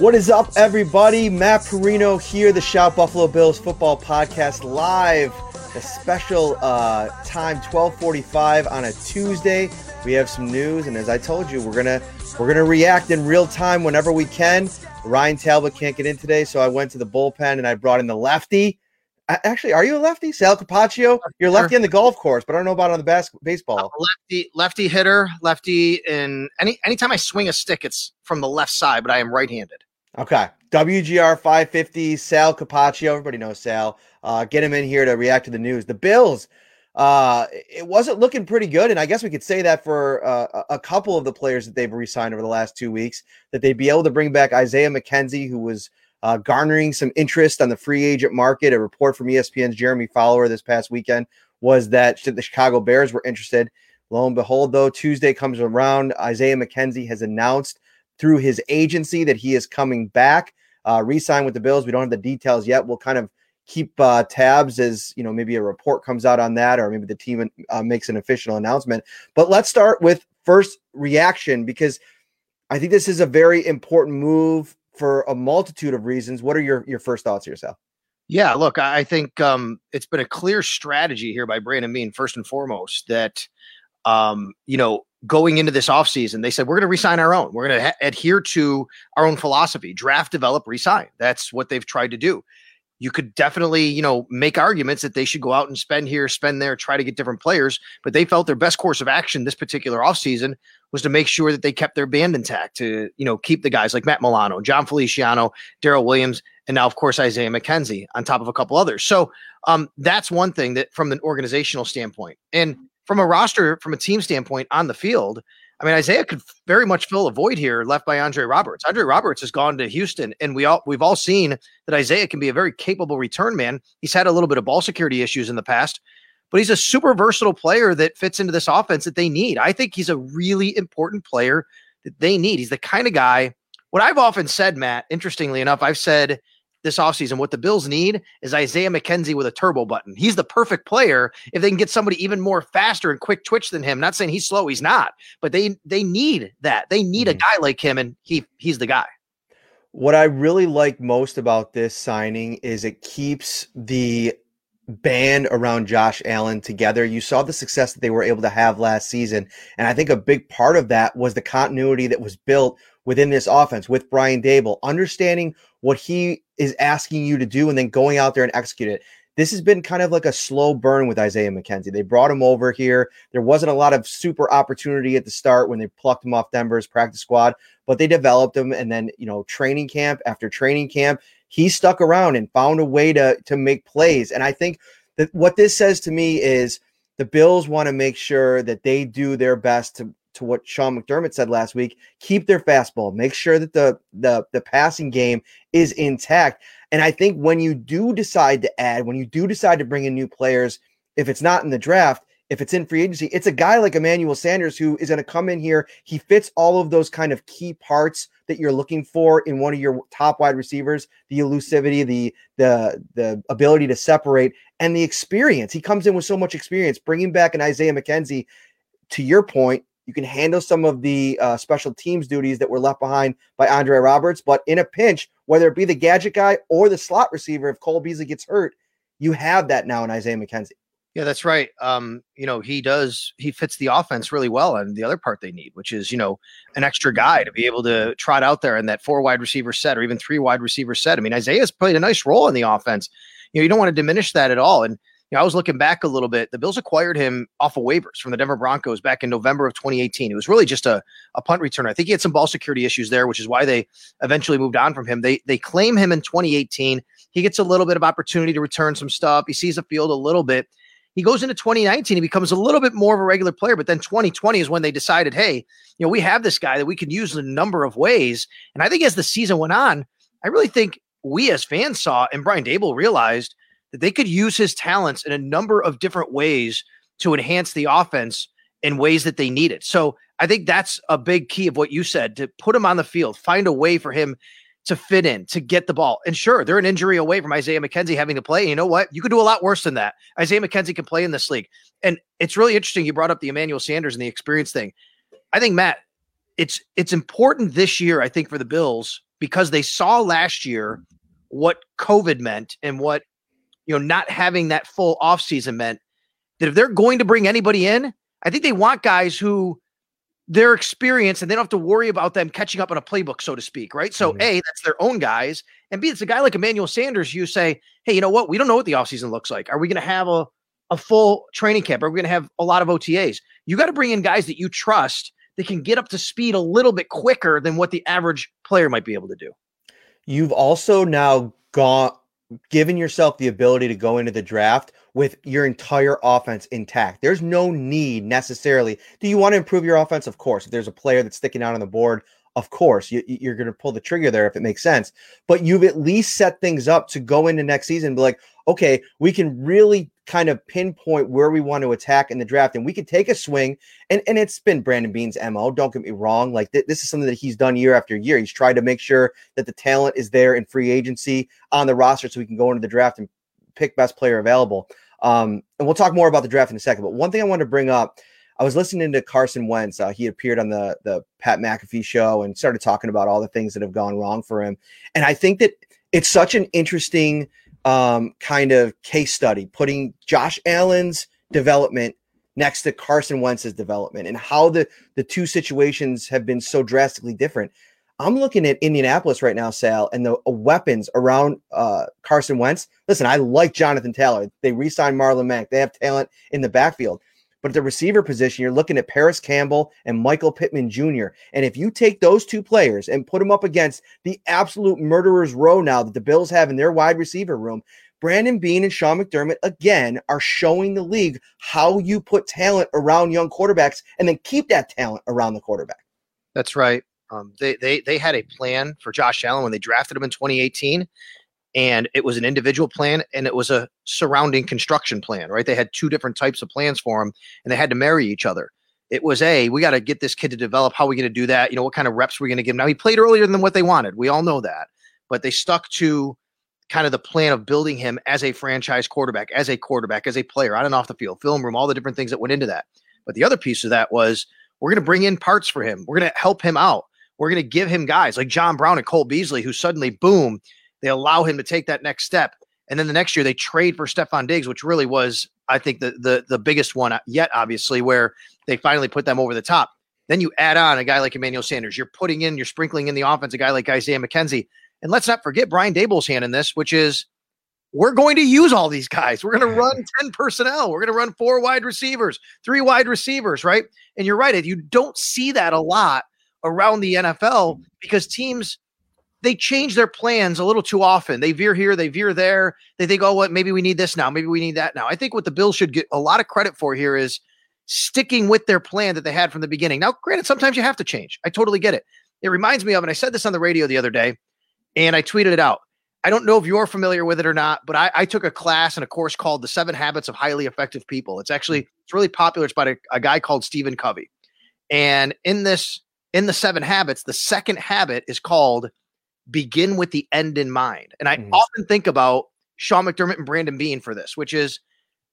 What is up, everybody? Matt Parrino here, the Shout Buffalo Bills football podcast live. A special uh, time, 12:45 on a Tuesday. We have some news, and as I told you, we're gonna we're gonna react in real time whenever we can. Ryan Talbot can't get in today, so I went to the bullpen and I brought in the lefty. Actually, are you a lefty, Sal Capaccio? You're lefty on the golf course, but I don't know about on the bas- baseball. lefty lefty hitter, lefty In any anytime I swing a stick, it's from the left side, but I am right-handed. Okay. WGR 550, Sal Capaccio. Everybody knows Sal. Uh, get him in here to react to the news. The Bills, uh, it wasn't looking pretty good. And I guess we could say that for uh, a couple of the players that they've re signed over the last two weeks, that they'd be able to bring back Isaiah McKenzie, who was uh, garnering some interest on the free agent market. A report from ESPN's Jeremy Fowler this past weekend was that the Chicago Bears were interested. Lo and behold, though, Tuesday comes around. Isaiah McKenzie has announced through his agency that he is coming back, uh, re-sign with the Bills. We don't have the details yet. We'll kind of keep uh, tabs as you know maybe a report comes out on that, or maybe the team uh, makes an official announcement. But let's start with first reaction because I think this is a very important move for a multitude of reasons. What are your your first thoughts yourself? Yeah, look, I I think um, it's been a clear strategy here by Brandon Beane, first and foremost, that um, you know, going into this offseason, they said we're going to resign our own. We're going to ha- adhere to our own philosophy, draft, develop, resign. That's what they've tried to do. You could definitely, you know, make arguments that they should go out and spend here, spend there, try to get different players, but they felt their best course of action this particular offseason was to make sure that they kept their band intact to, you know, keep the guys like Matt Milano, Jon Feliciano, Daryl Williams, and now, of course, Isaiah McKenzie on top of a couple others. So um, that's one thing that from an organizational standpoint. And from a roster, from a team standpoint on the field, I mean, Isaiah could very much fill a void here left by Andre Roberts. Andre Roberts has gone to Houston, and we all we've all seen that Isaiah can be a very capable return man. He's had a little bit of ball security issues in the past, but he's a super versatile player that fits into this offense that they need. I think he's a really important player that they need. He's the kind of guy. What I've often said, Matt, interestingly enough, I've said this offseason, what the Bills need is Isaiah McKenzie with a turbo button. He's the perfect player if they can get somebody even more faster and quick twitch than him. Not saying he's slow, he's not, but they they need that. They need a mm-hmm. guy like him, and he he's the guy. What I really like most about this signing is it keeps the band around Josh Allen together. You saw the success that they were able to have last season. And I think a big part of that was the continuity that was built within this offense with Brian Daboll, understanding what he is asking you to do and then going out there and execute it. This has been kind of like a slow burn with Isaiah McKenzie. They brought him over here. There wasn't a lot of super opportunity at the start when they plucked him off Denver's practice squad, but they developed him. And then, you know, training camp after training camp, he stuck around and found a way to to make plays. And I think that what this says to me is the Bills want to make sure that they do their best to to what Sean McDermott said last week, keep their fastball, make sure that the the the passing game is intact. And I think when you do decide to add, when you do decide to bring in new players, if it's not in the draft, if it's in free agency, it's a guy like Emmanuel Sanders who is going to come in here. He fits all of those kind of key parts that you're looking for in one of your top wide receivers: the elusivity, the the the ability to separate, and the experience. He comes in with so much experience. Bringing back an Isaiah McKenzie, to your point, you can handle some of the uh, special teams duties that were left behind by Andre Roberts. But in a pinch, whether it be the gadget guy or the slot receiver, if Cole Beasley gets hurt, you have that now in Isaiah McKenzie. Yeah, that's right. Um, you know, he does he fits the offense really well and the other part they need, which is, you know, an extra guy to be able to trot out there in that four wide receiver set or even three wide receiver set. I mean, Isaiah's played a nice role in the offense. You know, you don't want to diminish that at all. And you know, I was looking back a little bit. The Bills acquired him off of waivers from the Denver Broncos back in November of 2018. It was really just a, a punt returner. I think he had some ball security issues there, which is why they eventually moved on from him. They they claim him in 2018. He gets a little bit of opportunity to return some stuff. He sees the field a little bit. He goes into 2019, he becomes a little bit more of a regular player, but then 2020 is when they decided, hey, you know, we have this guy that we can use in a number of ways. And I think as the season went on, I really think we as fans saw and Brian Daboll realized that they could use his talents in a number of different ways to enhance the offense in ways that they need it. So I think that's a big key of what you said to put him on the field, find a way for him to fit in, to get the ball. And sure, they're an injury away from Isaiah McKenzie having to play. You know what? You could do a lot worse than that. Isaiah McKenzie can play in this league. And it's really interesting. You brought up the Emmanuel Sanders and the experience thing. I think, Matt, it's it's important this year, I think, for the Bills because they saw last year what COVID meant and what you know not having that full offseason meant that if they're going to bring anybody in, I think they want guys who their experience and they don't have to worry about them catching up on a playbook, so to speak, right? So, mm-hmm. A, that's their own guys. And B, it's a guy like Emmanuel Sanders. You say, hey, you know what? We don't know what the offseason looks like. Are we going to have a, a full training camp? Are we going to have a lot of OTAs? You got to bring in guys that you trust that can get up to speed a little bit quicker than what the average player might be able to do. You've also now gone given yourself the ability to go into the draft with your entire offense intact. There's no need necessarily. Do you want to improve your offense? Of course. If there's a player that's sticking out on the board, of course, you, are going to pull the trigger there if it makes sense. But you've at least set things up to go into next season be like, okay, we can really kind of pinpoint where we want to attack in the draft, and we could take a swing. And and it's been Brandon Beane's mo. Don't get me wrong; like th- this is something that he's done year after year. He's tried to make sure that the talent is there in free agency on the roster, so we can go into the draft and pick best player available. Um, and we'll talk more about the draft in a second. But one thing I want to bring up. I was listening to Carson Wentz. Uh, he appeared on the the Pat McAfee show and started talking about all the things that have gone wrong for him. And I think that it's such an interesting um, kind of case study, putting Josh Allen's development next to Carson Wentz's development and how the the two situations have been so drastically different. I'm looking at Indianapolis right now, Sal, and the uh, weapons around uh, Carson Wentz. Listen, I like Jonathan Taylor. They re-signed Marlon Mack. They have talent in the backfield. But at the receiver position, you're looking at Parris Campbell and Michael Pittman Jr. And if you take those two players and put them up against the absolute murderer's row now that the Bills have in their wide receiver room, Brandon Beane and Sean McDermott again are showing the league how you put talent around young quarterbacks and then keep that talent around the quarterback. That's right. Um, they they they had a plan for Josh Allen when they drafted him in 2018, and it was an individual plan and it was a surrounding construction plan right? They had two different types of plans for him and they had to marry each other. It was a we got to get this kid to develop. How are we going to do that? You know what kind of reps we're going to give him now he played earlier than what they wanted. We all know that. But they stuck to kind of the plan of building him as a franchise quarterback as a quarterback as a player on and off the field film room all the different things that went into that. But the other piece of that was we're going to bring in parts for him. We're going to help him out. We're going to give him guys like john brown and cole beasley who suddenly boom they allow him to take that next step. And then the next year they trade for Stefon Diggs, which really was, I think, the the the biggest one yet, obviously, where they finally put them over the top. Then you add on a guy like Emmanuel Sanders. You're putting in, you're sprinkling in the offense a guy like Isaiah McKenzie. And let's not forget Brian Daboll's hand in this, which is we're going to use all these guys. We're going to run 10 personnel. We're going to run four wide receivers, three wide receivers, right? And you're right. If you don't see that a lot around the NFL because teams they change their plans a little too often. They veer here, they veer there. They think, oh, what? Maybe we need this now. Maybe we need that now. I think what the Bills should get a lot of credit for here is sticking with their plan that they had from the beginning. Now, granted, sometimes you have to change. I totally get it. It reminds me of, and I said this on the radio the other day, and I tweeted it out. I don't know if you're familiar with it or not, but I, I took a class and a course called The Seven Habits of Highly Effective People. It's actually mm. It's really popular. It's by a, a guy called Stephen Covey. And in this, in the seven habits, the second habit is called begin with the end in mind. And I mm. often think about Sean McDermott and Brandon Beane for this, which is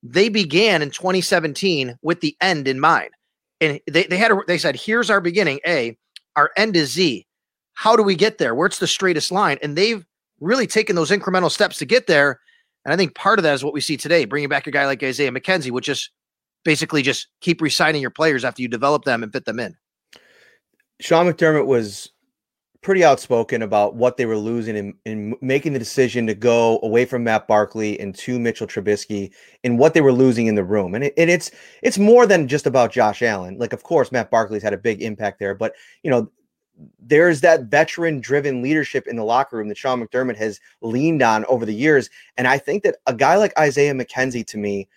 they began in 2017 with the end in mind. And they, they had a, they said, here's our beginning, A, our end is Z. How do we get there? Where's the straightest line? And they've really taken those incremental steps to get there. And I think part of that is what we see today, bringing back a guy like Isaiah McKenzie, which is basically just keep resigning your players after you develop them and fit them in. Sean McDermott was pretty outspoken about what they were losing in, in making the decision to go away from Matt Barkley and to Mitchell Trubisky and what they were losing in the room. And, it, and it's it's more than just about Josh Allen. Like, of course, Matt Barkley's had a big impact there, but you know, there's that veteran driven leadership in the locker room that Sean McDermott has leaned on over the years. And I think that a guy like Isaiah McKenzie to me,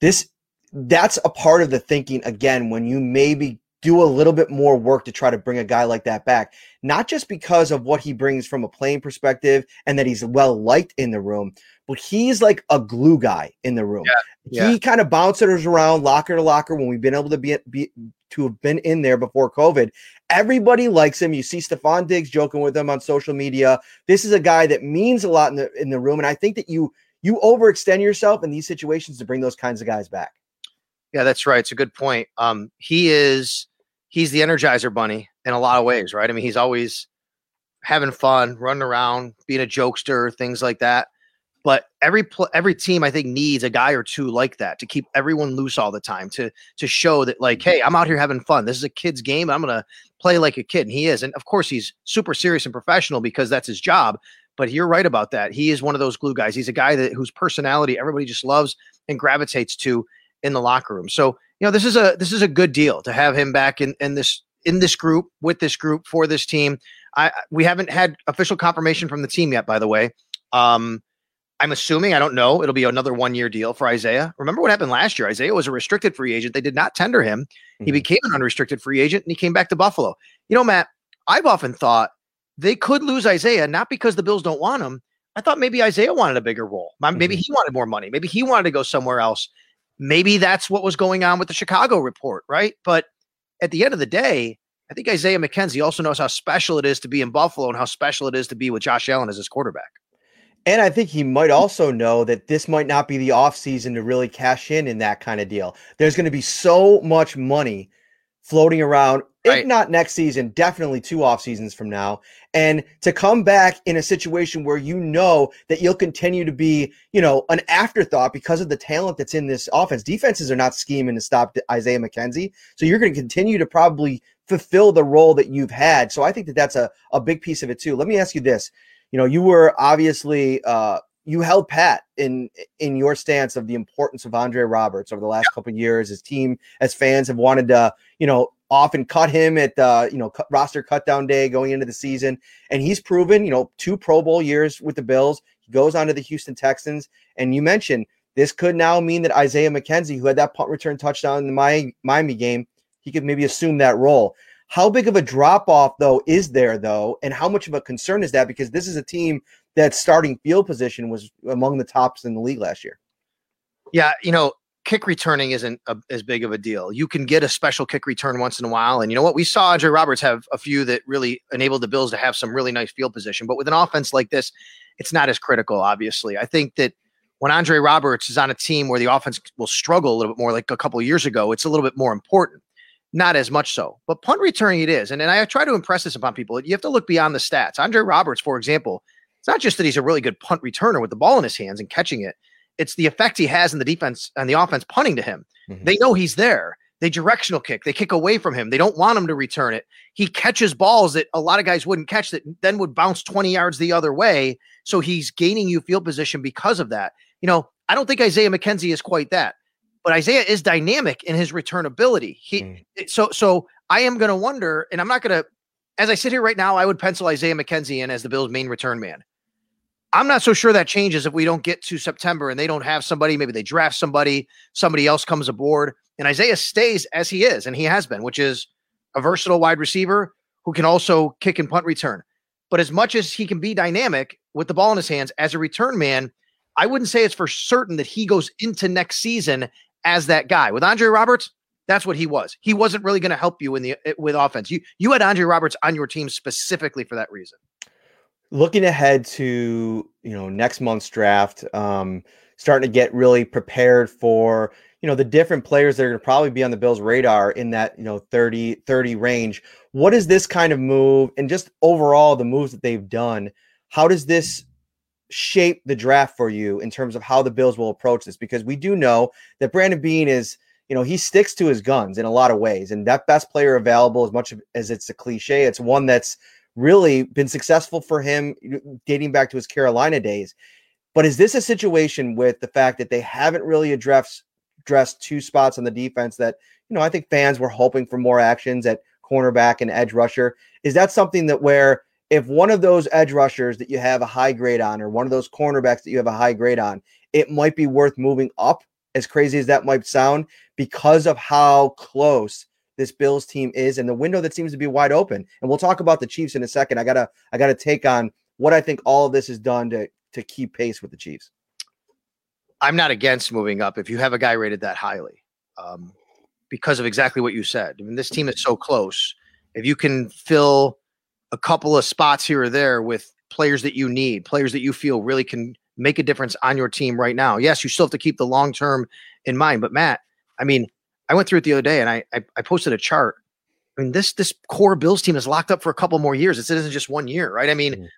this that's a part of the thinking again when you maybe do a little bit more work to try to bring a guy like that back, not just because of what he brings from a playing perspective and that he's well liked in the room, but he's like a glue guy in the room. Yeah, yeah. He kind of bounces around locker to locker when we've been able to be, be to have been in there before COVID. Everybody likes him. You see Stefon Diggs joking with him on social media. This is a guy that means a lot in the in the room, and I think that you you overextend yourself in these situations to bring those kinds of guys back. Yeah, that's right. It's a good point. Um, he is he's the energizer bunny in a lot of ways, right? I mean, he's always having fun, running around, being a jokester, things like that. But every pl- every team, I think, needs a guy or two like that to keep everyone loose all the time to to show that, like, mm-hmm. hey, I'm out here having fun. This is a kid's game. I'm gonna play like a kid, and he is. And of course, he's super serious and professional because that's his job. But you're right about that. He is one of those glue guys. He's a guy that whose personality everybody just loves and gravitates to in the locker room. So you know this is a this is a good deal to have him back in in this in this group with this group for this team. I we haven't had official confirmation from the team yet, by the way. Um, I'm assuming I don't know. It'll be another one year deal for Isaiah. Remember what happened last year? Isaiah was a restricted free agent. They did not tender him. Mm-hmm. He became an unrestricted free agent and he came back to Buffalo. You know, Matt, I've often thought they could lose Isaiah not because the Bills don't want him. I thought maybe Isaiah wanted a bigger role. Maybe mm-hmm. he wanted more money. Maybe he wanted to go somewhere else. Maybe that's what was going on with the Chicago report, right? But at the end of the day, I think Isaiah McKenzie also knows how special it is to be in Buffalo and how special it is to be with Josh Allen as his quarterback. And I think he might also know that this might not be the offseason to really cash in in that kind of deal. There's going to be so much money floating around, right. if not next season, definitely two off seasons from now. And to come back in a situation where you know that you'll continue to be, you know, an afterthought because of the talent that's in this offense. Defenses are not scheming to stop Isaiah McKenzie. So you're going to continue to probably fulfill the role that you've had. So I think that that's a, a big piece of it too. Let me ask you this. You know, you were obviously uh, you held pat in in your stance of the importance of Andre Roberts over the last yeah. couple years. His team, as fans, have wanted to, you know, often cut him at the, you know, cut, roster cutdown day going into the season, and he's proven, you know, two Pro Bowl years with the Bills. He goes on to the Houston Texans, and you mentioned this could now mean that Isaiah McKenzie, who had that punt return touchdown in the Miami game, he could maybe assume that role. How big of a drop off though is there though, and how much of a concern is that? Because this is a team that starting field position was among the tops in the league last year. Yeah, you know, kick returning isn't a, as big of a deal. You can get a special kick return once in a while, and you know what? We saw Andre Roberts have a few that really enabled the Bills to have some really nice field position. But with an offense like this, it's not as critical. Obviously, I think that when Andre Roberts is on a team where the offense will struggle a little bit more, like a couple years ago, it's a little bit more important. Not as much so, but punt returning it is. And, and I try to impress this upon people. You have to look beyond the stats. Andre Roberts, for example, it's not just that he's a really good punt returner with the ball in his hands and catching it. It's the effect he has in the defense and the offense punting to him. Mm-hmm. They know he's there. They directional kick. They kick away from him. They don't want him to return it. He catches balls that a lot of guys wouldn't catch that then would bounce 20 yards the other way. So he's gaining you field position because of that. You know, I don't think Isaiah McKenzie is quite that, but Isaiah is dynamic in his return ability. He mm. so so I am going to wonder, and I'm not going to as I sit here right now, I would pencil Isaiah McKenzie in as the Bills' main return man. I'm not so sure that changes if we don't get to September and they don't have somebody. Maybe they draft somebody, somebody else comes aboard, and Isaiah stays as he is, and he has been, which is a versatile wide receiver who can also kick and punt return. But as much as he can be dynamic with the ball in his hands as a return man, I wouldn't say it's for certain that he goes into next season as that guy. With Andre Roberts, that's what he was. He wasn't really going to help you in the with offense. You you had Andre Roberts on your team specifically for that reason. Looking ahead to you know next month's draft, um, starting to get really prepared for you know the different players that are going to probably be on the Bills' radar in that you know 30 30 range. What is this kind of move and just overall the moves that they've done? How does this shape the draft for you in terms of how the Bills will approach this? Because we do know that Brandon Beane is you know, he sticks to his guns in a lot of ways. And that best player available, as much as it's a cliche, it's one that's really been successful for him dating back to his Carolina days. But is this a situation with the fact that they haven't really addressed addressed two spots on the defense that, you know, I think fans were hoping for more actions at cornerback and edge rusher? Is that something that where if one of those edge rushers that you have a high grade on or one of those cornerbacks that you have a high grade on, it might be worth moving up as crazy as that might sound, because of how close this Bills team is and the window that seems to be wide open. And we'll talk about the Chiefs in a second. I gotta I gotta take on what I think all of this has done to to keep pace with the Chiefs. I'm not against moving up if you have a guy rated that highly, um, because of exactly what you said. I mean, this team is so close. If you can fill a couple of spots here or there with players that you need, players that you feel really can make a difference on your team right now. Yes, you still have to keep the long term in mind. But Matt, I mean, I went through it the other day and I, I, I posted a chart. I mean, this this core Bills team is locked up for a couple more years. It isn't just one year, right? I mean, mm.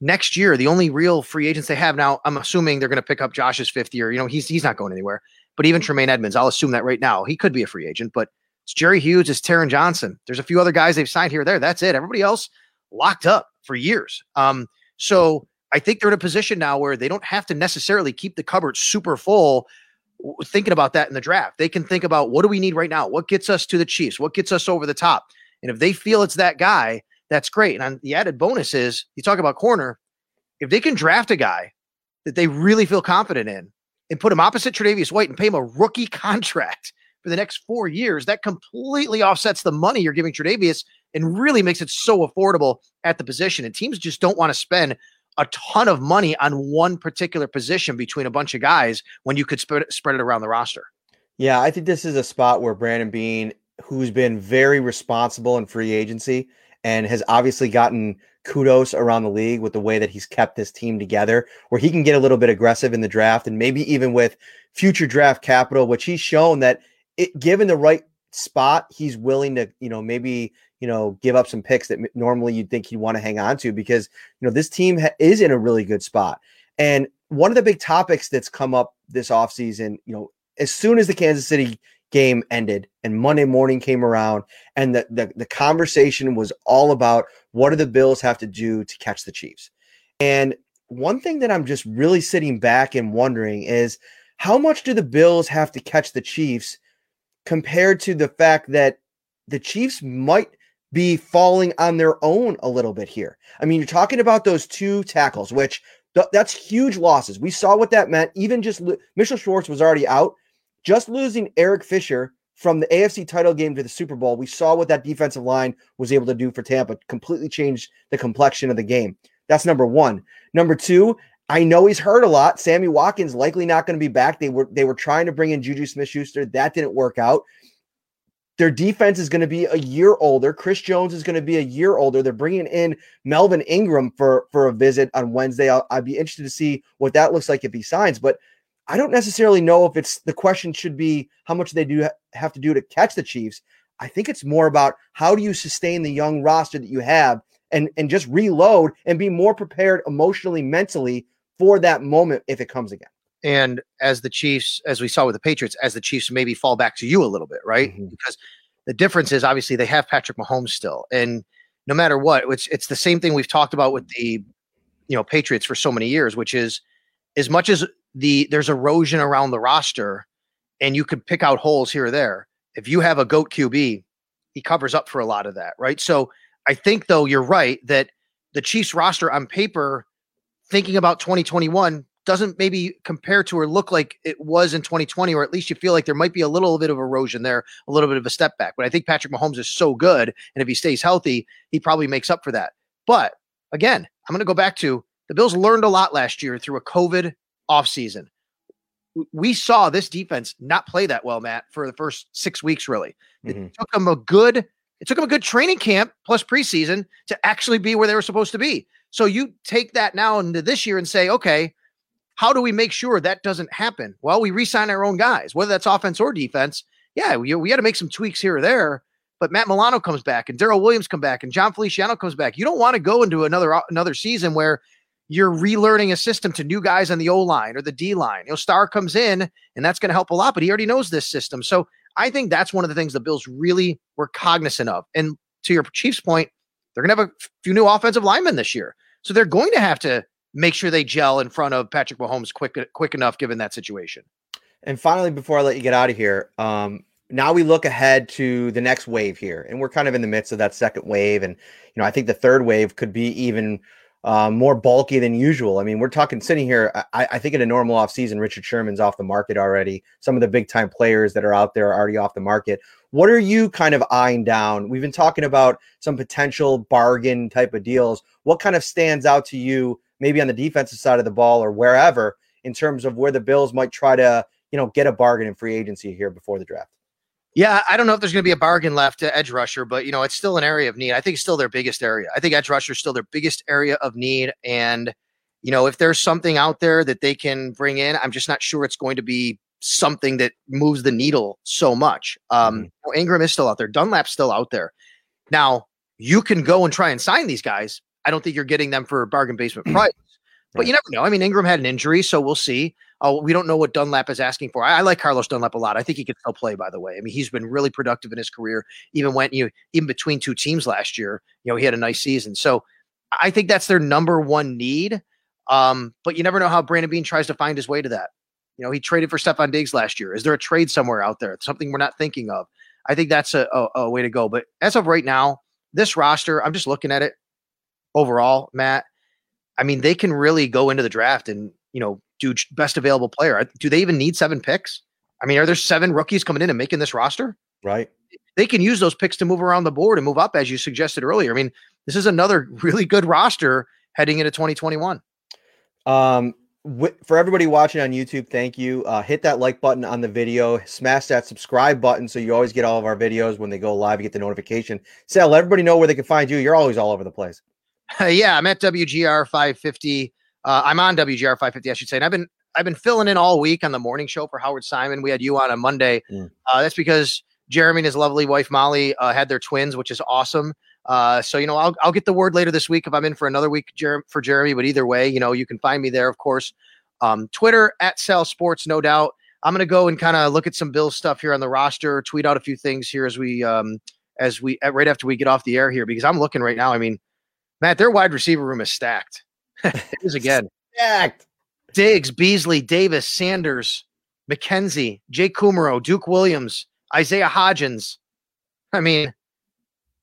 next year the only real free agents they have now. I'm assuming they're going to pick up Josh's fifth year. You know, he's he's not going anywhere. But even Tremaine Edmunds, I'll assume that right now he could be a free agent. But it's Jerry Hughes, it's Taron Johnson. There's a few other guys they've signed here there. That's it. Everybody else locked up for years. Um, so I think they're in a position now where they don't have to necessarily keep the cupboard super full thinking about that in the draft. They can think about what do we need right now? What gets us to the Chiefs? What gets us over the top? And if they feel it's that guy, that's great. And the added bonus is you talk about corner, if they can draft a guy that they really feel confident in and put him opposite Tre'Davious White and pay him a rookie contract for the next four years, that completely offsets the money you're giving Tre'Davious and really makes it so affordable at the position. And teams just don't want to spend a ton of money on one particular position between a bunch of guys when you could spread, spread it around the roster. Yeah, I think this is a spot where Brandon Beane, who's been very responsible in free agency and has obviously gotten kudos around the league with the way that he's kept this team together, where he can get a little bit aggressive in the draft and maybe even with future draft capital, which he's shown that it, given the right spot, he's willing to, you know, maybe you know, give up some picks that normally you'd think he'd want to hang on to because, you know, this team ha- is in a really good spot. And one of the big topics that's come up this offseason, you know, as soon as the Kansas City game ended and Monday morning came around and the, the, the conversation was all about what do the Bills have to do to catch the Chiefs. And one thing that I'm just really sitting back and wondering is how much do the Bills have to catch the Chiefs compared to the fact that the Chiefs might be falling on their own a little bit here. I mean, you're talking about those two tackles, which th- that's huge losses. We saw what that meant. Even just lo- Mitchell Schwartz was already out. Just losing Eric Fisher from the AFC title game to the Super Bowl, we saw what that defensive line was able to do for Tampa. Completely changed the complexion of the game. That's number one. Number two, I know he's hurt a lot. Sammy Watkins likely not going to be back. They were they were trying to bring in Juju Smith Schuster. That didn't work out. Their defense is going to be a year older. Chris Jones is going to be a year older. They're bringing in Melvin Ingram for for a visit on Wednesday. I'll, I'd be interested to see what that looks like if he signs. But I don't necessarily know if it's the question should be how much they do have to do to catch the Chiefs. I think it's more about how do you sustain the young roster that you have and and just reload and be more prepared emotionally, mentally for that moment if it comes again. And as the Chiefs, as we saw with the Patriots, as the Chiefs maybe fall back to you a little bit, right? Mm-hmm. Because the difference is obviously they have Patrick Mahomes still, and no matter what, it's it's the same thing we've talked about with the you know Patriots for so many years, which is as much as the there's erosion around the roster, and you could pick out holes here or there. If you have a goat QB, he covers up for a lot of that, right? So I think though you're right that the Chiefs roster on paper, thinking about 2021, doesn't maybe compare to or look like it was in 2020, or at least you feel like there might be a little bit of erosion there, a little bit of a step back. But I think Patrick Mahomes is so good. And if he stays healthy, he probably makes up for that. But again, I'm going to go back to the Bills learned a lot last year through a COVID offseason. we saw this defense not play that well, Matt, for the first six weeks. Really, it Mm-hmm. took them a good. It took them a good training camp plus preseason to actually be where they were supposed to be. So you take that now into this year and say, okay, how do we make sure that doesn't happen? Well, we re-sign our own guys, whether that's offense or defense. Yeah, we, we got to make some tweaks here or there. But Matt Milano comes back, and Daryl Williams come back, and Jon Feliciano comes back. You don't want to go into another another season where you're relearning a system to new guys on the O line or the D line. You know, Star comes in, and that's going to help a lot. But he already knows this system, so I think that's one of the things the Bills really were cognizant of. And to your Chiefs point, they're going to have a few new offensive linemen this year, so they're going to have to make sure they gel in front of Patrick Mahomes quick quick enough given that situation. And finally, before I let you get out of here, um, now we look ahead to the next wave here, and we're kind of in the midst of that second wave. And you know, I think the third wave could be even uh, more bulky than usual. I mean, we're talking sitting here. I, I think in a normal offseason, Richard Sherman's off the market already. Some of the big time players that are out there are already off the market. What are you kind of eyeing down? We've been talking about some potential bargain type of deals. What kind of stands out to you, maybe on the defensive side of the ball or wherever, in terms of where the Bills might try to, you know, get a bargain in free agency here before the draft? Yeah, I don't know if there's going to be a bargain left to edge rusher, but you know, it's still an area of need. I think it's still their biggest area. I think edge rusher is still their biggest area of need. And, you know, if there's something out there that they can bring in, I'm just not sure it's going to be something that moves the needle so much. Um, mm-hmm. Ingram is still out there. Dunlap's still out there. Now, you can go and try and sign these guys. I don't think you're getting them for a bargain basement price. But right. you never know. I mean, Ingram had an injury, so we'll see. Uh, we don't know what Dunlap is asking for. I, I, like Carlos Dunlap a lot. I think he can still play. By the way, I mean he's been really productive in his career. Even went you know, even between two teams last year, you know he had a nice season. So I think that's their number one need. Um, but you never know how Brandon Beane tries to find his way to that. You know he traded for Stefon Diggs last year. Is there a trade somewhere out there? Something we're not thinking of. I think that's a, a, a way to go. But as of right now, this roster, I'm just looking at it overall, Matt. I mean, they can really go into the draft and, you know, do best available player. Do they even need seven picks? I mean, are there seven rookies coming in and making this roster? Right. They can use those picks to move around the board and move up, as you suggested earlier. I mean, this is another really good roster heading into 2021. Um, for everybody watching on YouTube, thank you. Uh, hit that like button on the video, smash that subscribe button so you always get all of our videos when they go live. You get the notification. Sal, let everybody know where they can find you. You're always all over the place. Yeah, I'm at WGR 550. Uh, I'm on WGR 550, I should say. And I've been I've been filling in all week on the morning show for Howard Simon. We had you on a Monday. Mm. Uh, that's because Jeremy and his lovely wife Molly uh, had their twins, which is awesome. Uh, so you know, I'll I'll get the word later this week if I'm in for another week Jer- for Jeremy. But either way, you know, you can find me there, of course. Um, Twitter at Sal Sports, no doubt. I'm gonna go and kind of look at some Bills stuff here on the roster, tweet out a few things here as we um, as we right after we get off the air here because I'm looking right now. I mean. Matt, their wide receiver room is stacked. it is again. stacked. Diggs, Beasley, Davis, Sanders, McKenzie, Jake Kumerow, Duke Williams, Isaiah Hodgins. I mean,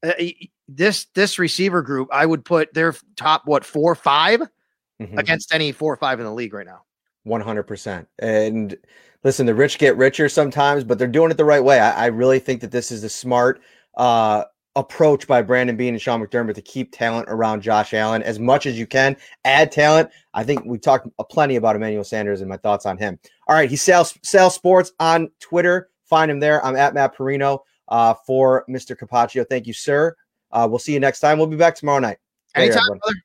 uh, this this receiver group, I would put their top what four, five mm-hmm. against any four or five in the league right now. One hundred percent. And listen, the rich get richer sometimes, but they're doing it the right way. I, I really think that this is a smart uh, approach by Brandon Beane and Sean McDermott to keep talent around Josh Allen as much as you can. Add talent. I think we talked plenty about Emmanuel Sanders and my thoughts on him. All right, he sells Sal Sports on Twitter. Find him there. I'm at Matt Parrino uh, for Mr. Capaccio. Thank you, sir. Uh, we'll see you next time. We'll be back tomorrow night. Anytime, brother.